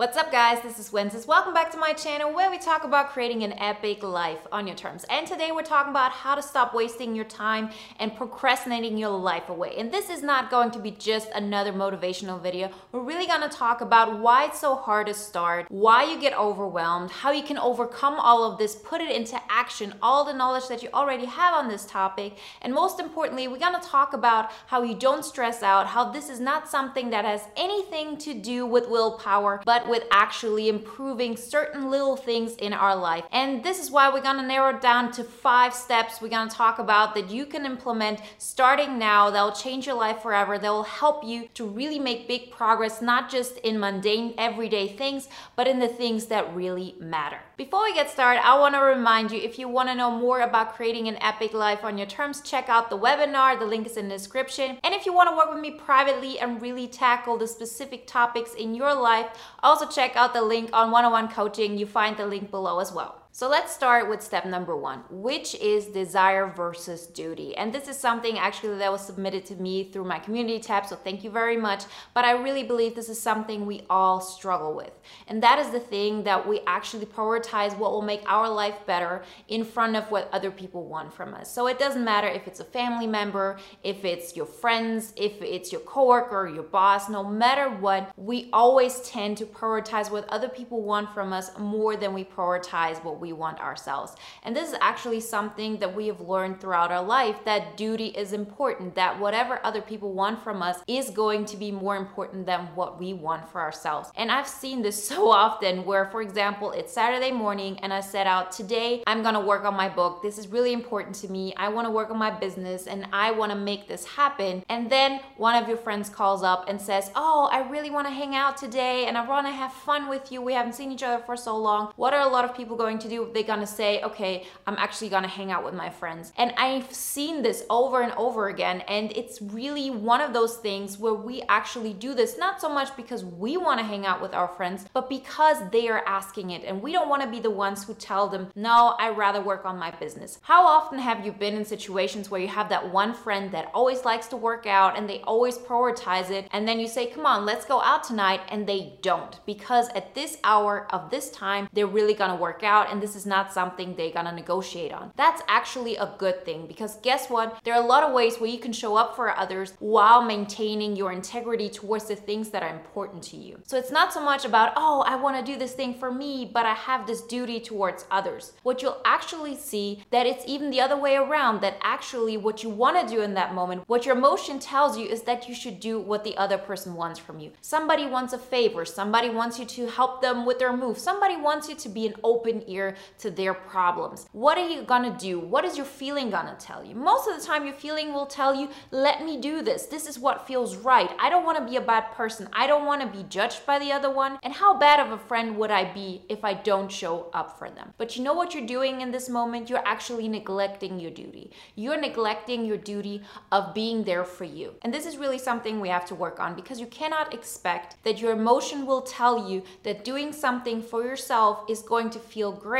What's up guys, this is Wences. Welcome back to my channel where we talk about creating an epic life on your terms. And today we're talking about how to stop wasting your time and procrastinating your life away. And this is not going to be just another motivational video. We're really gonna talk about why it's so hard to start, why you get overwhelmed, how you can overcome all of this, put it into action, all the knowledge that you already have on this topic. And most importantly, we're gonna talk about how you don't stress out, how this is not something that has anything to do with willpower, but with actually improving certain little things in our life. And this is why we're gonna narrow it down to five steps we're gonna talk about that you can implement starting now that will change your life forever, that will help you to really make big progress, not just in mundane everyday things, but in the things that really matter. Before we get started, I wanna remind you if you wanna know more about creating an epic life on your terms, check out the webinar. The link is in the description. And if you wanna work with me privately and really tackle the specific topics in your life, also check the link on one-on-one coaching. You find the link below as well. So let's start with step number one, which is desire versus duty. And this is something actually that was submitted to me through my community tab, so thank you very much. But I really believe this is something we all struggle with. And that is the thing that we actually prioritize what will make our life better in front of what other people want from us. So it doesn't matter if it's a family member, if it's your friends, if it's your coworker, your boss, no matter what, we always tend to prioritize what other people want from us more than we prioritize what we want ourselves. And this is actually something that we have learned throughout our life that duty is important, that whatever other people want from us is going to be more important than what we want for ourselves. And I've seen this so often where, for example, it's Saturday morning and I set out today, I'm gonna work on my book. This is really important to me. I wanna work on my business and I wanna make this happen. And then one of your friends calls up and says, Oh, I really wanna hang out today and I wanna have fun with you. We haven't seen each other for so long. What are a lot of people going to do? They're gonna say, okay, I'm actually gonna hang out with my friends. And I've seen this over and over again. And it's really one of those things where we actually do this, not so much because we wanna hang out with our friends, but because they are asking it. And we don't wanna be the ones who tell them, no, I'd rather work on my business. How often have you been in situations where you have that one friend that always likes to work out and they always prioritize it? And then you say, come on, let's go out tonight. And they don't because at this hour of this time, they're really gonna work out. And this is not something they're gonna negotiate on. That's actually a good thing because guess what? There are a lot of ways where you can show up for others while maintaining your integrity towards the things that are important to you. So it's not so much about, oh, I wanna do this thing for me, but I have this duty towards others. What you'll actually see that it's even the other way around, that actually what you wanna do in that moment, what your emotion tells you is that you should do what the other person wants from you. Somebody wants a favor, somebody wants you to help them with their move, somebody wants you to be an open ear to their problems. What are you gonna do? What is your feeling gonna tell you? Most of the time, your feeling will tell you, let me do this. This is what feels right. I don't wanna be a bad person. I don't wanna be judged by the other one. And how bad of a friend would I be if I don't show up for them? But you know what you're doing in this moment? You're actually neglecting your duty. You're neglecting your duty of being there for you. And this is really something we have to work on because you cannot expect that your emotion will tell you that doing something for yourself is going to feel great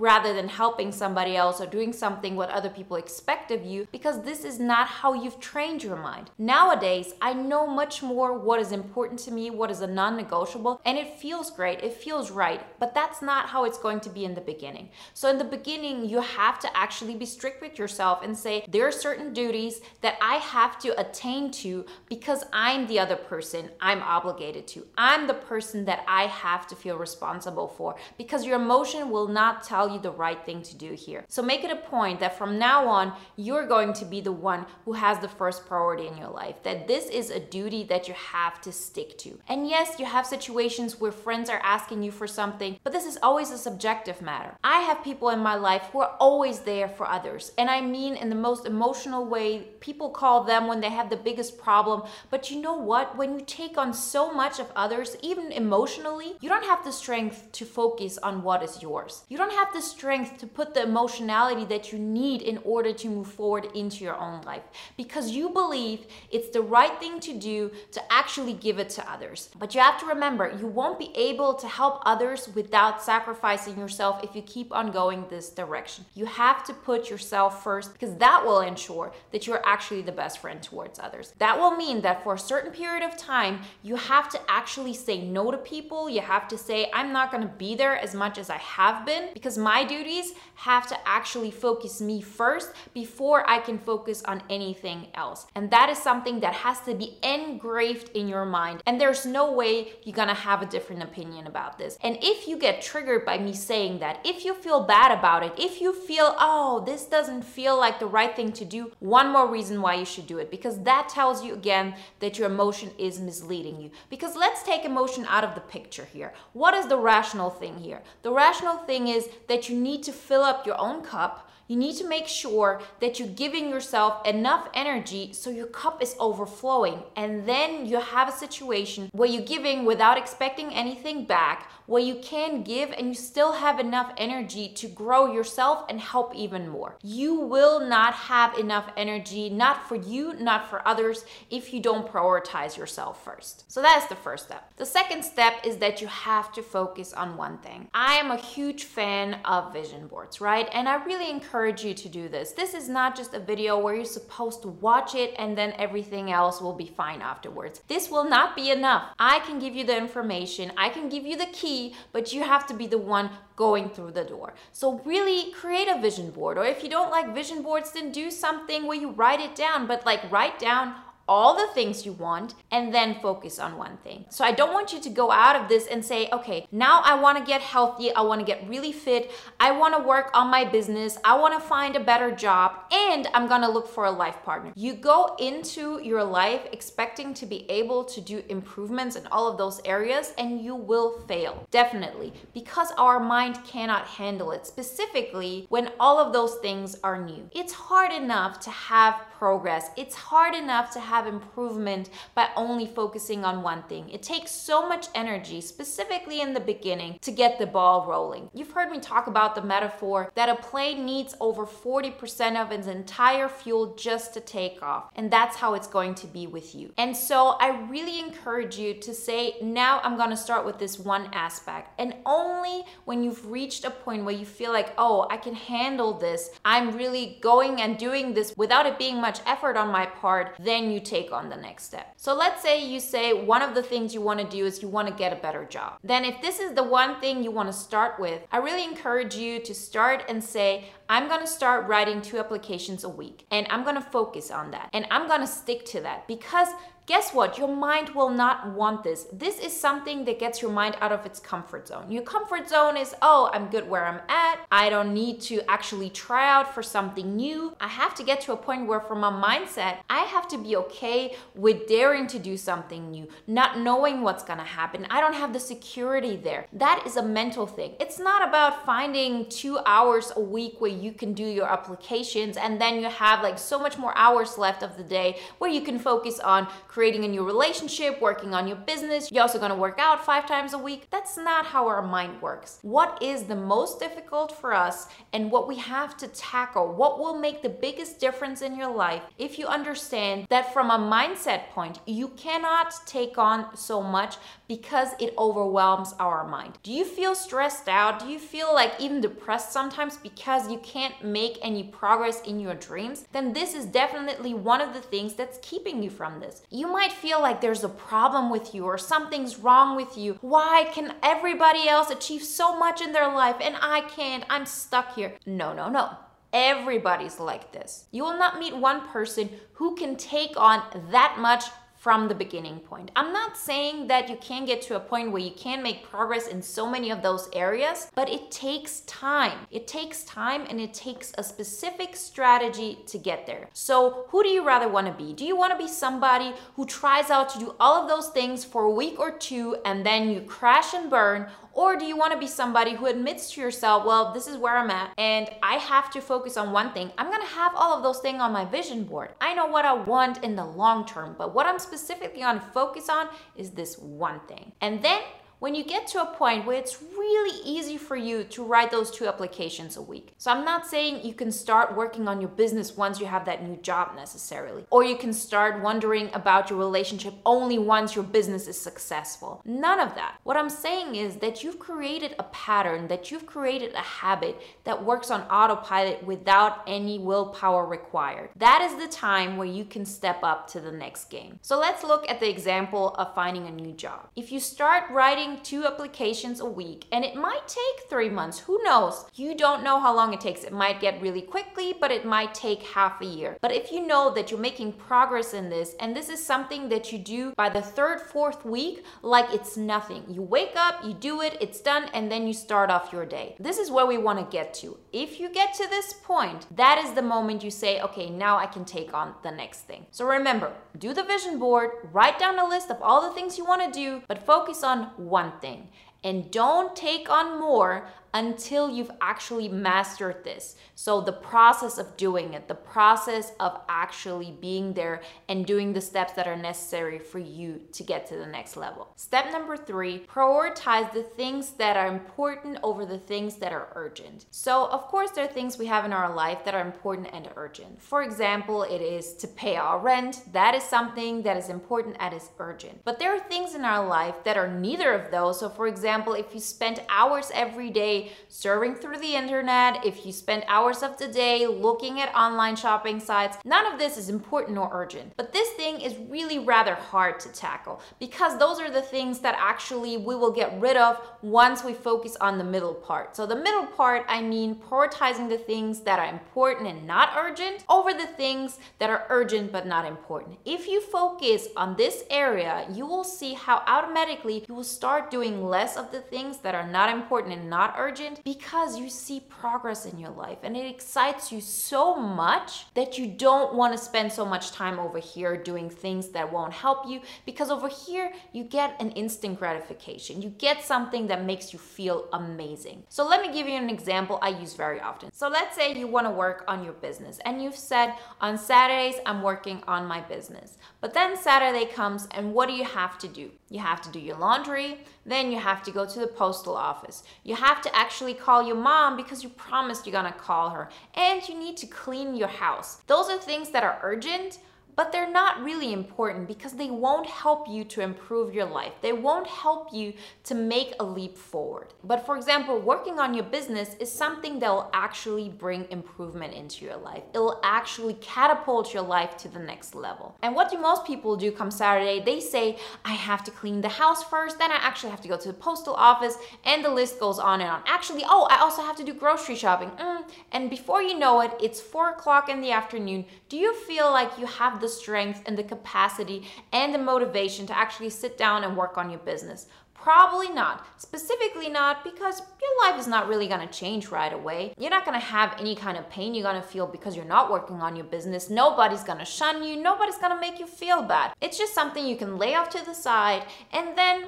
rather than helping somebody else or doing something what other people expect of you because this is not how you've trained your mind. Nowadays, I know much more what is important to me, what is a non negotiable, and it feels great, it feels right, but that's not how it's going to be in the beginning. So, in the beginning, you have to actually be strict with yourself and say, there are certain duties that I have to attain to because I'm the other person I'm obligated to. I'm the person that I have to feel responsible for because your emotion will not tell you the right thing to do here. So make it a point that from now on, you're going to be the one who has the first priority in your life, that this is a duty that you have to stick to. And yes, you have situations where friends are asking you for something, but this is always a subjective matter. I have people in my life who are always there for others, and I mean in the most emotional way. People call them when they have the biggest problem, but you know what? When you take on so much of others, even emotionally, you don't have the strength to focus on what is yours. You don't have the strength to put the emotionality that you need in order to move forward into your own life because you believe it's the right thing to do to actually give it to others. But you have to remember, you won't be able to help others without sacrificing yourself if you keep on going this direction. You have to put yourself first because that will ensure that you're actually the best friend towards others. That will mean that for a certain period of time, you have to actually say no to people. You have to say, I'm not going to be there as much as I have been because my duties have to actually focus me first before I can focus on anything else. And that is something that has to be engraved in your mind. And there's no way you're to have a different opinion about this. And if you get triggered by me saying that, if you feel bad about it, if you feel, oh, this doesn't feel like the right thing to do, one more reason why you should do it because that tells you again that your emotion is misleading you. Because let's take emotion out of the picture here. What is the rational thing here? The rational thing is that you need to fill up your own cup you need to make sure that you're giving yourself enough energy so your cup is overflowing. And then you have a situation where you're giving without expecting anything back, where you can give and you still have enough energy to grow yourself and help even more. You will not have enough energy, not for you, not for others, if you don't prioritize yourself first. So that's the first step. The second step is that you have to focus on one thing. I am a huge fan of vision boards, right? And I really encourage encourage you to do this. This is not just a video where you're supposed to watch it and then everything else will be fine afterwards. This will not be enough. I can give you the information, I can give you the key, but you have to be the one going through the door. So really create a vision board. Or if you don't like vision boards, then do something where you write it down, but like write down all the things you want and then focus on one thing. So I don't want you to go out of this and say, okay, now I want to get healthy, I want to get really fit, I want to work on my business, I want to find a better job, and I'm to look for a life partner. You go into your life expecting to be able to do improvements in all of those areas and you will fail. Definitely, because our mind cannot handle it, specifically when all of those things are new. It's hard enough to have progress. It's hard enough to have improvement by only focusing on one thing. It takes so much energy, specifically in the beginning, to get the ball rolling. You've heard me talk about the metaphor that a plane needs over 40% of its entire fuel just to take off. And that's how it's going to be with you. And so I really encourage you to say, now I'm going to start with this one aspect. And only when you've reached a point where you feel like, oh, I can handle this, I'm really going and doing this without it being much much effort on my part, then you take on the next step. So let's say you say one of the things you want to do is you want to get a better job. Then if this is the one thing you want to start with, I really encourage you to start and say, I'm going to start writing two applications a week and I'm going to focus on that and I'm going to stick to that because guess what? Your mind will not want this. This is something that gets your mind out of its comfort zone. Your comfort zone is, oh, I'm good where I'm at. I don't need to actually try out for something new. I have to get to a point where, from a mindset, I have to be okay with daring to do something new, not knowing what's gonna happen. I don't have the security there. That is a mental thing. It's not about finding two hours a week where you can do your applications and then you have like so much more hours left of the day where you can focus on creating creating a new relationship, working on your business. You're also gonna work out five times a week. That's not how our mind works. What is the most difficult for us and what we have to tackle, what will make the biggest difference in your life if you understand that from a mindset point, you cannot take on so much because it overwhelms our mind. Do you feel stressed out? Do you feel like even depressed sometimes because you can't make any progress in your dreams? Then this is definitely one of the things that's keeping you from this. You might feel like there's a problem with you or something's wrong with you. Why can everybody else achieve so much in their life and I can't? I'm stuck here. No, no, no. Everybody's like this. You will not meet one person who can take on that much from the beginning point. I'm not saying that you can get to a point where you can make progress in so many of those areas, but it takes time. It takes time and it takes a specific strategy to get there. So, who do you rather want to be? Do you want to be somebody who tries out to do all of those things for a week or two and then you crash and burn? Or do you want to be somebody who admits to yourself, well, this is where I'm at and I have to focus on one thing. I'm going to have all of those things on my vision board. I know what I want in the long term, but what I'm specifically going to focus on is this one thing. And then when you get to a point where it's really easy for you to write those two applications a week. So I'm not saying you can start working on your business once you have that new job necessarily, or you can start wondering about your relationship only once your business is successful. None of that. What I'm saying is that you've created a pattern, that you've created a habit that works on autopilot without any willpower required. That is the time where you can step up to the next game. So let's look at the example of finding a new job. If you start writing two applications a week, and it might take three months, who knows? You don't know how long it takes. It might get really quickly, but it might take half a year. But if you know that you're making progress in this, and this is something that you do by the third, fourth week, like it's nothing. You wake up, you do it, it's done, and then you start off your day. This is where we want to get to. If you get to this point, that is the moment you say, okay, now I can take on the next thing. So remember, do the vision board, write down a list of all the things you want to do, but focus on one thing. And don't take on more until you've actually mastered this. So, the process of doing it, the process of actually being there and doing the steps that are necessary for you to get to the next level. Step number three prioritize the things that are important over the things that are urgent. So, of course, there are things we have in our life that are important and urgent. For example, it is to pay our rent, that is something that is important and is urgent. But there are things in our life that are neither of those. So, for example, if you spend hours every day surfing through the internet, if you spend hours of the day looking at online shopping sites, none of this is important or urgent. But this thing is really rather hard to tackle because those are the things that actually we will get rid of once we focus on the middle part. So the middle part, I mean prioritizing the things that are important and not urgent over the things that are urgent but not important. If you focus on this area, you will see how automatically you will start doing less of the things that are not important and not urgent urgent because you see progress in your life and it excites you so much that you don't want to spend so much time over here doing things that won't help you because over here you get an instant gratification. You get something that makes you feel amazing. So let me give you an example I use very often. So let's say you want to work on your business and you've said on Saturdays I'm working on my business. But then Saturday comes and what do you have to do? You have to do your laundry, then you have to go to the postal office. You have to actually call your mom because you promised you're gonna call her. And you need to clean your house. Those are things that are urgent, but they're not really important because they won't help you to improve your life. They won't help you to make a leap forward. But for example, working on your business is something that will actually bring improvement into your life. It will actually catapult your life to the next level. And what do most people do come Saturday? They say, I have to clean the house first, then I actually have to go to the postal office, and the list goes on and on. Actually, oh, I also have to do grocery shopping. Mm. And before you know it, it's four o'clock in the afternoon. Do you feel like you have the strength and the capacity and the motivation to actually sit down and work on your business? Probably not. Specifically, not because your life is not really gonna change right away. You're not gonna have any kind of pain you're gonna feel because you're not working on your business. Nobody's gonna shun you, nobody's gonna make you feel bad. It's just something you can lay off to the side and then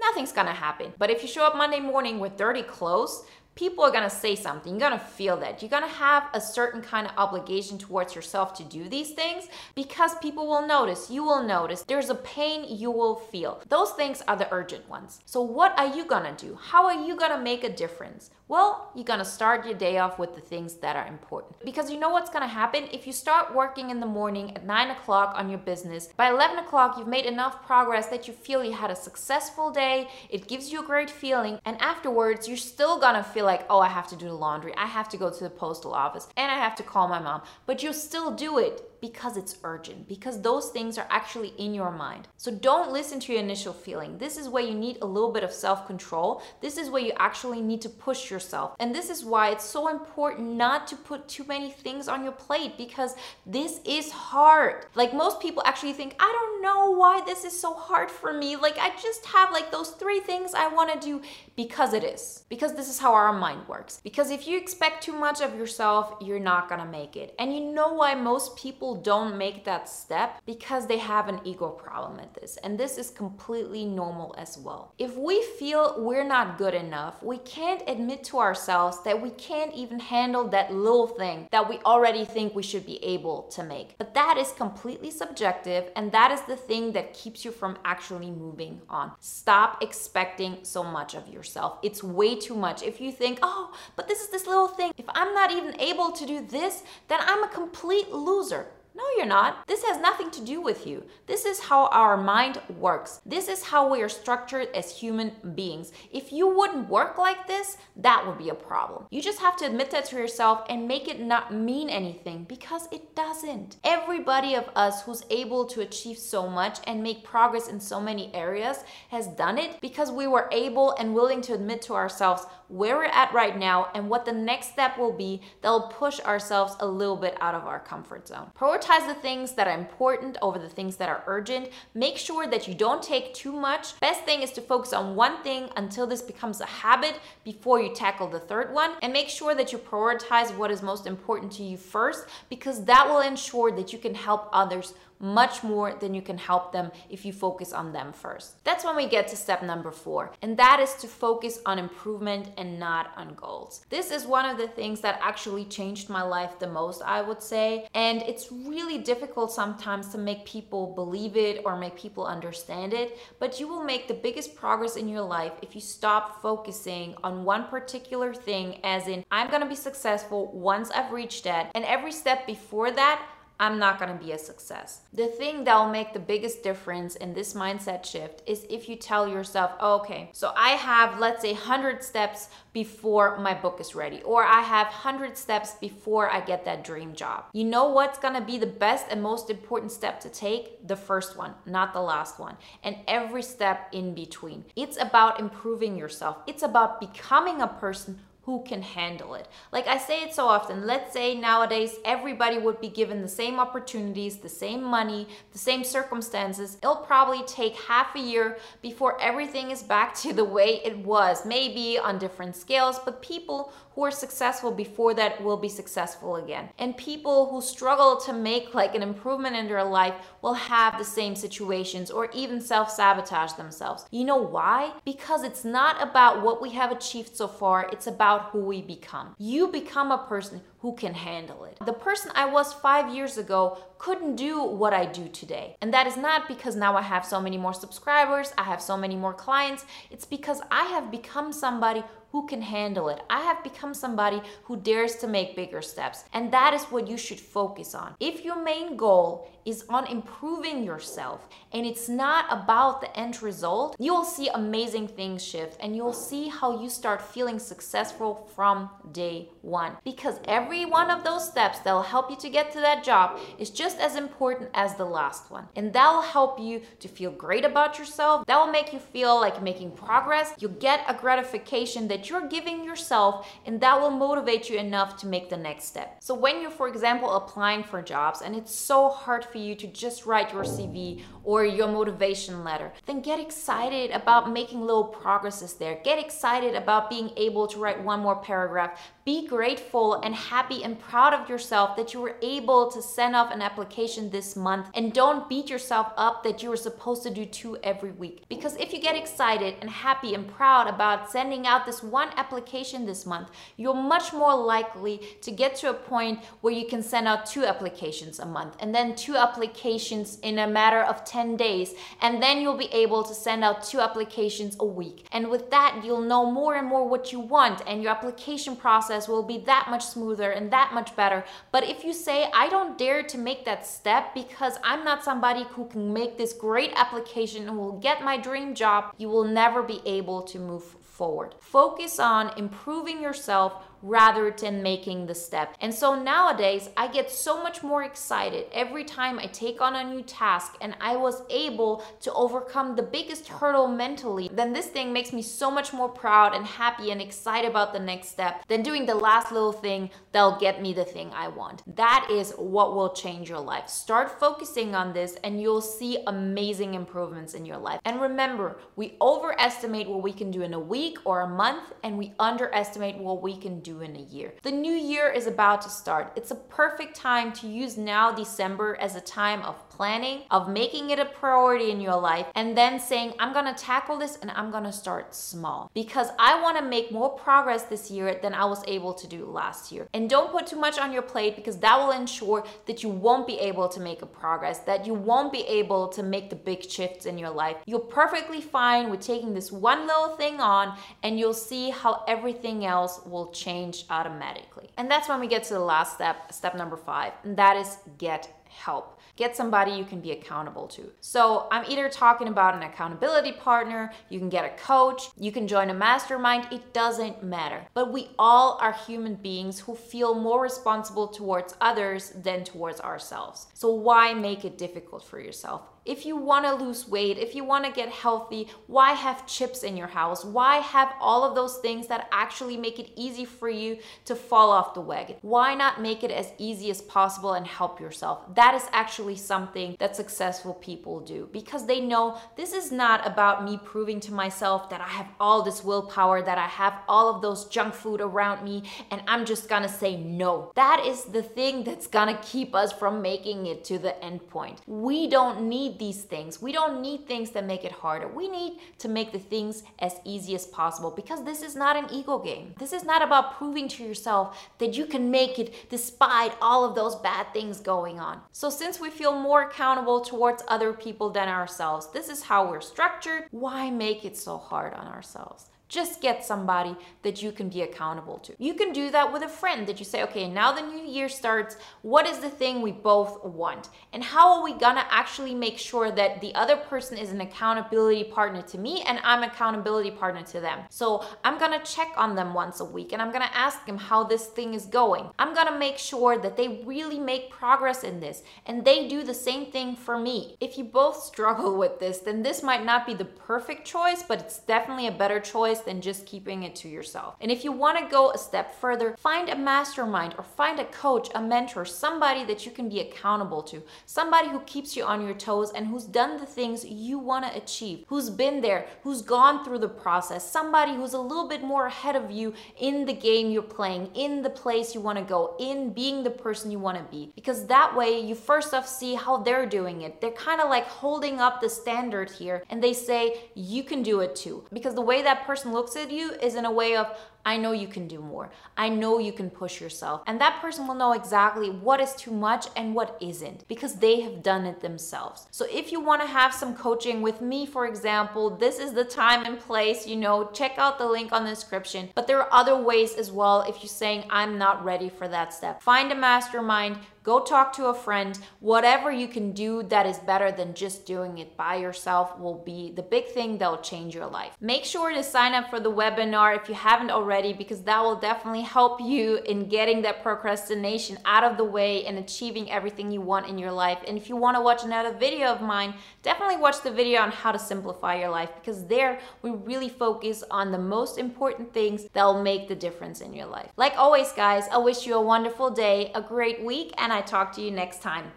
nothing's gonna happen. But if you show up Monday morning with dirty clothes, people are going to say something. You're going to feel that. You're going to have a certain kind of obligation towards yourself to do these things because people will notice. You will notice. There's a pain you will feel. Those things are the urgent ones. So, what are you going to do? How are you going to make a difference? Well, you're gonna start your day off with the things that are important. Because you know what's gonna happen? If you start working in the morning at 9 o'clock on your business, by 11 o'clock, you've made enough progress that you feel you had a successful day, it gives you a great feeling, and afterwards, you're still gonna feel like, oh, I have to do the laundry, I have to go to the postal office, and I have to call my mom. But you'll still do it because it's urgent, because those things are actually in your mind. So don't listen to your initial feeling. This is where you need a little bit of self control. This is where you actually need to push yourself. And this is why it's so important not to put too many things on your plate because this is hard. Like most people actually think, I don't know why this is so hard for me. Like I just have like those three things I want to do because it is. Because this is how our mind works. Because if you expect too much of yourself, you're not going to make it. And you know why most people people don't make that step because they have an ego problem at this. And this is completely normal as well. If we feel we're not good enough, we can't admit to ourselves that we can't even handle that little thing that we already think we should be able to make. But that is completely subjective, and that is the thing that keeps you from actually moving on. Stop expecting so much of yourself. It's way too much. If you think, oh, but this is this little thing, if I'm not even able to do this, then I'm a complete loser. No, you're not. This has nothing to do with you. This is how our mind works. This is how we are structured as human beings. If you wouldn't work like this, that would be a problem. You just have to admit that to yourself and make it not mean anything because it doesn't. Everybody of us who's able to achieve so much and make progress in so many areas has done it because we were able and willing to admit to ourselves where we're at right now and what the next step will be that will push ourselves a little bit out of our comfort zone. The things that are important over the things that are urgent. Make sure that you don't take too much. Best thing is to focus on one thing until this becomes a habit before you tackle the third one. And make sure that you prioritize what is most important to you first because that will ensure that you can help others much more than you can help them if you focus on them first. That's when we get to step number four, and that is to focus on improvement and not on goals. This is one of the things that actually changed my life the most, I would say, and it's really difficult sometimes to make people believe it or make people understand it, but you will make the biggest progress in your life if you stop focusing on one particular thing, as in, I'm gonna be successful once I've reached that, and every step before that, I'm not gonna be a success. The thing that will make the biggest difference in this mindset shift is if you tell yourself, oh, okay, so I have, let's say, 100 steps before my book is ready, or I have 100 steps before I get that dream job. You know what's gonna be the best and most important step to take? The first one, not the last one, and every step in between. It's about improving yourself, it's about becoming a person who can handle it. Like I say it so often, let's say nowadays everybody would be given the same opportunities, the same money, the same circumstances. It'll probably take half a year before everything is back to the way it was, maybe on different scales, but people who are successful before that will be successful again. And people who struggle to make like an improvement in their life will have the same situations or even self-sabotage themselves. You know why? Because it's not about what we have achieved so far, it's about who we become. You become a person who can handle it. The person I was five years ago couldn't do what I do today. And that is not because now I have so many more subscribers, I have so many more clients. It's because I have become somebody who can handle it. I have become somebody who dares to make bigger steps. And that is what you should focus on. If your main goal is on improving yourself and it's not about the end result, you will see amazing things shift and you'll see how you start feeling successful from day one. Because every one of those steps that will help you to get to that job is just as important as the last one. And that will help you to feel great about yourself. That will make you feel like making progress. You'll get a gratification that that you're giving yourself, and that will motivate you enough to make the next step. So, when you're, for example, applying for jobs and it's so hard for you to just write your CV or your motivation letter, then get excited about making little progresses there. Get excited about being able to write one more paragraph. Be grateful and happy and proud of yourself that you were able to send off an application this month and don't beat yourself up that you were supposed to do two every week. Because if you get excited and happy and proud about sending out this one application this month, you're much more likely to get to a point where you can send out two applications a month and then two applications in a matter of 10 days. And then you'll be able to send out two applications a week. And with that, you'll know more and more what you want and your application process will be that much smoother and that much better. But if you say, I don't dare to make that step because I'm not somebody who can make this great application and will get my dream job, you will never be able to move forward. Focus on improving yourself rather than making the step. And so nowadays, I get so much more excited every time I take on a new task and I was able to overcome the biggest hurdle mentally. Then this thing makes me so much more proud and happy and excited about the next step than doing the last little thing that'll get me the thing I want. That is what will change your life. Start focusing on this and you'll see amazing improvements in your life. And remember, we overestimate what we can do in a week or a month and we underestimate what we can do do in a year. The new year is about to start. It's a perfect time to use now December as a time of planning, of making it a priority in your life, and then saying, I'm gonna tackle this and I'm gonna start small because I wanna make more progress this year than I was able to do last year. And don't put too much on your plate because that will ensure that you won't be able to make a progress, that you won't be able to make the big shifts in your life. You're perfectly fine with taking this one little thing on and you'll see how everything else will change automatically. And that's when we get to the last step, step number five, and that is get help. Get somebody you can be accountable to. So I'm either talking about an accountability partner, you can get a coach, you can join a mastermind, it doesn't matter. But we all are human beings who feel more responsible towards others than towards ourselves. So why make it difficult for yourself? If you want to lose weight, if you want to get healthy, why have chips in your house? Why have all of those things that actually make it easy for you to fall off the wagon? Why not make it as easy as possible and help yourself? That is actually something that successful people do because they know this is not about me proving to myself that I have all this willpower, that I have all of those junk food around me, and I'm just gonna say no. That is the thing that's gonna keep us from making it to the end point. We don't need need these things. We don't need things that make it harder. We need to make the things as easy as possible because this is not an ego game. This is not about proving to yourself that you can make it despite all of those bad things going on. So, since we feel more accountable towards other people than ourselves, this is how we're structured. Why make it so hard on ourselves? Just get somebody that you can be accountable to. You can do that with a friend that you say, okay, now the new year starts. What is the thing we both want? And how are we gonna actually make sure that the other person is an accountability partner to me and I'm accountability partner to them? So I'm gonna check on them once a week and I'm gonna ask them how this thing is going. I'm gonna make sure that they really make progress in this and they do the same thing for me. If you both struggle with this, then this might not be the perfect choice, but it's definitely a better choice than just keeping it to yourself. And if you want to go a step further, find a mastermind or find a coach, a mentor, somebody that you can be accountable to, somebody who keeps you on your toes and who's done the things you want to achieve, who's been there, who's gone through the process, somebody who's a little bit more ahead of you in the game you're playing, in the place you want to go, in being the person you want to be. Because that way you first off see how they're doing it. They're kind of like holding up the standard here and they say, you can do it too. Because the way that person looks at you is in a way of, I know you can do more. I know you can push yourself. And that person will know exactly what is too much and what isn't because they have done it themselves. So if you want to have some coaching with me, for example, this is the time and place, you know, check out the link on the description. But there are other ways as well if you're saying, I'm not ready for that step. Find a mastermind, Go talk to a friend. Whatever you can do that is better than just doing it by yourself will be the big thing that will change your life. Make sure to sign up for the webinar if you haven't already, because that will definitely help you in getting that procrastination out of the way and achieving everything you want in your life. And if you want to watch another video of mine, definitely watch the video on how to simplify your life, because there we really focus on the most important things that will make the difference in your life. Like always, guys, I wish you a wonderful day, a great week, and I talk to you next time.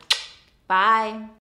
Bye.